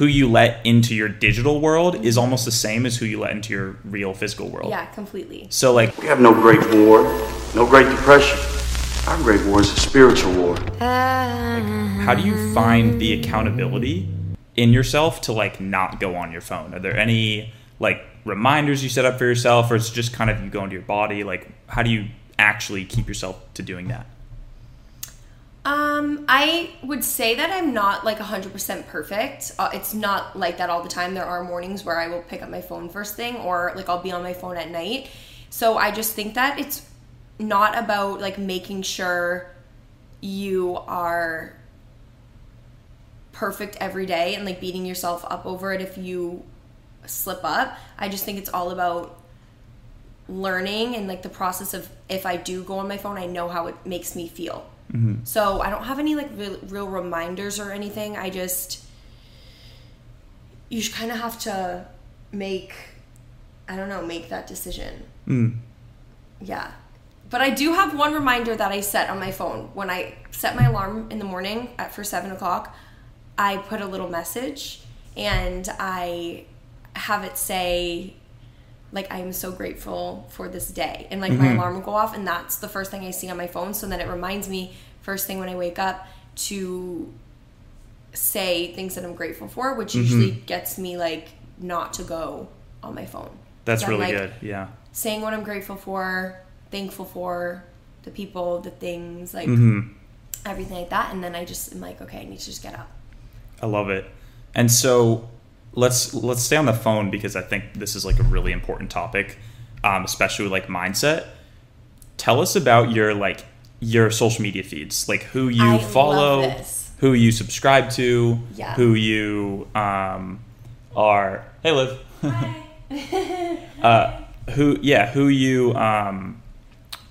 who you let into your digital world is almost the same as who you let into your real physical world. Yeah, completely. So like We have no great war, no great depression. Our great war is a spiritual war. how do you find the accountability in yourself to like not go on your phone? Are there any like reminders you set up for yourself or it's just kind of you go into your body? Like how do you actually keep yourself to doing that? Um, I would say that I'm not like 100% perfect. Uh, it's not like that all the time. There are mornings where I will pick up my phone first thing or like I'll be on my phone at night. So I just think that it's not about like making sure you are perfect every day and like beating yourself up over it if you slip up. I just think it's all about learning and like the process of if I do go on my phone, I know how it makes me feel. So I don't have any like real, real reminders or anything. I just you kind of have to make I don't know make that decision. Mm. Yeah. But I do have one reminder that I set on my phone. When I set my alarm in the morning at for seven o'clock, I put a little message and I have it say like I'm so grateful for this day. And like my alarm will go off and that's the first thing I see on my phone. So then it reminds me first thing when I wake up to say things that I'm grateful for, which usually gets me like not to go on my phone. That's really like, good. Yeah. saying what I'm grateful for, thankful for, the people, the things, like Mm-hmm. everything like that. And then I just am like, okay, I need to just get up. I love it. And so let's let's stay on the phone because I think this is like a really important topic, um, especially with like mindset. Tell us about your like your social media feeds, like who you I follow, who you subscribe to, Yeah. who you um, are. Hey, Liv. uh, who? Yeah, who you? Um,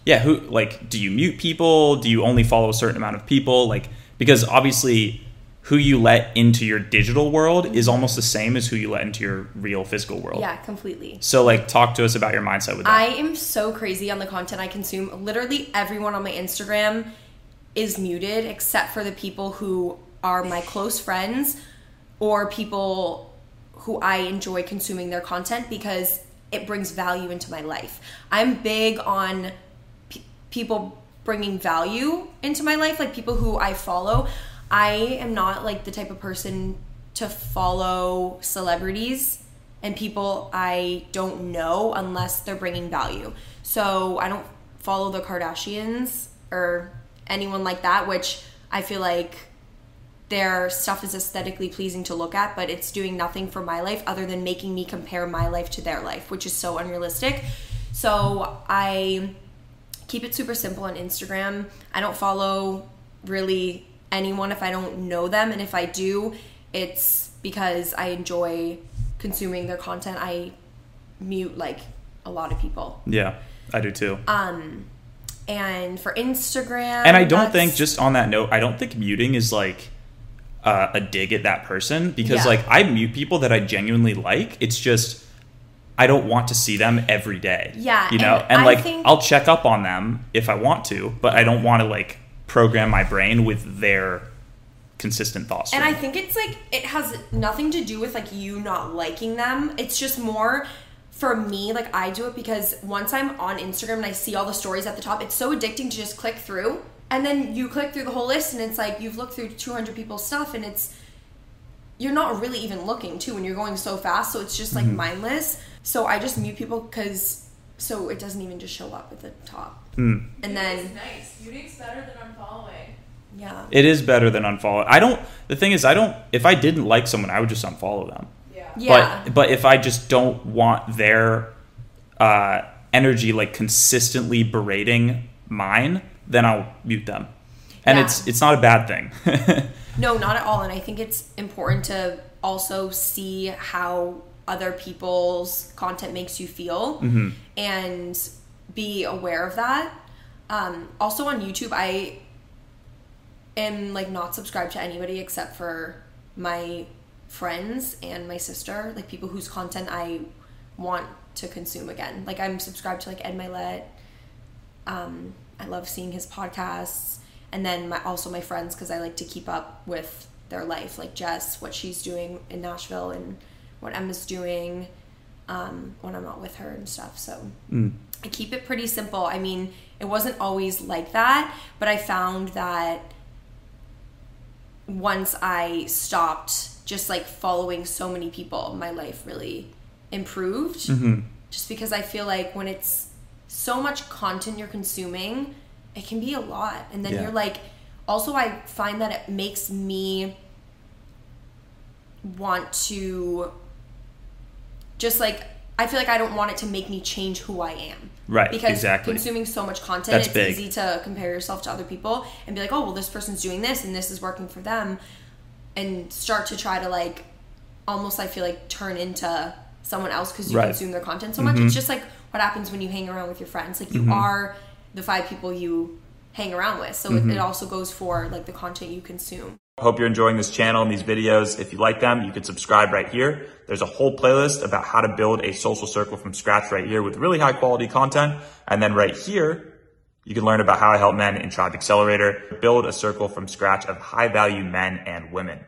yeah, who? Like, do you mute people? Do you only follow a certain amount of people? Like, because obviously, who you let into your digital world is almost the same as who you let into your real physical world. Yeah, completely. So, like, talk to us about your mindset with that. I am so crazy on the content I consume. Literally everyone on my Instagram is muted except for the people who are my close friends or people who I enjoy consuming their content because it brings value into my life. I'm big on p- people bringing value into my life, like people who I follow. I am not like the type of person to follow celebrities and people I don't know unless they're bringing value. So I don't follow the Kardashians or anyone like that, which I feel like their stuff is aesthetically pleasing to look at, but it's doing nothing for my life other than making me compare my life to their life, which is so unrealistic. So I keep it super simple on Instagram. I don't follow really anyone if I don't know them, and if I do, it's because I enjoy consuming their content. I mute like a lot of people. yeah, I do too. Um and for Instagram and I don't think, just on that note, I don't think muting is like uh, a dig at that person because, Yeah. like, I mute people that I genuinely like. It's just I don't want to see them every day. Yeah, you know, and and, like think- I'll check up on them if I want to, but I don't want to like program my brain with their consistent thoughts. And I think it's like it has nothing to do with like you not liking them. It's just more for me, like I do it because once I'm on Instagram and I see all the stories at the top, it's so addicting to just click through. And then you click through the whole list and it's like you've looked through 200 people's stuff and it's you're not really even looking too when you're going so fast, so it's just like mm-hmm. mindless. So I just mute people cuz so it doesn't even just show up at the top. Hmm. And It's then nice. Muting's better than unfollowing. yeah. it is better than unfollow. I don't. The thing is, I don't. If I didn't like someone, I would just unfollow them. Yeah. Yeah. But but if I just don't want their uh, energy like consistently berating mine, then I'll mute them. And Yeah. it's it's not a bad thing. No, not at all. And I think it's important to also see how other people's content makes you feel and be aware of that. Um, also on YouTube, I am like not subscribed to anybody except for my friends and my sister, like people whose content I want to consume again. Like I'm subscribed to like Ed Mylett. Um, I love seeing his podcasts, and then my also my friends because I like to keep up with their life, like Jess, what she's doing in Nashville, and what Emma's doing um, when I'm not with her and stuff. So I keep it pretty simple. I mean, it wasn't always like that, but I found that once I stopped just like following so many people, my life really improved. Mm-hmm. Just because I feel like when it's so much content you're consuming, it can be a lot. And then Yeah. you're like, also, I find that it makes me want to just like, I feel like I don't want it to make me change who I am. Right, Because exactly. consuming so much content, That's it's big. easy to compare yourself to other people and be like, oh, well, this person's doing this and this is working for them. And start to try to like almost, I feel like, turn into someone else because you Right. Mm-hmm. consume their content so much. It's just like what happens when you hang around with your friends. Like, you are the five people you hang around with. So Mm-hmm. it, it also goes for like the content you consume. Hope you're enjoying this channel and these videos. If you like them, you can subscribe right here. There's a whole playlist about how to build a social circle from scratch right here with really high quality content. And then right here, you can learn about how I help men in Tribe Accelerator build a circle from scratch of high value men and women.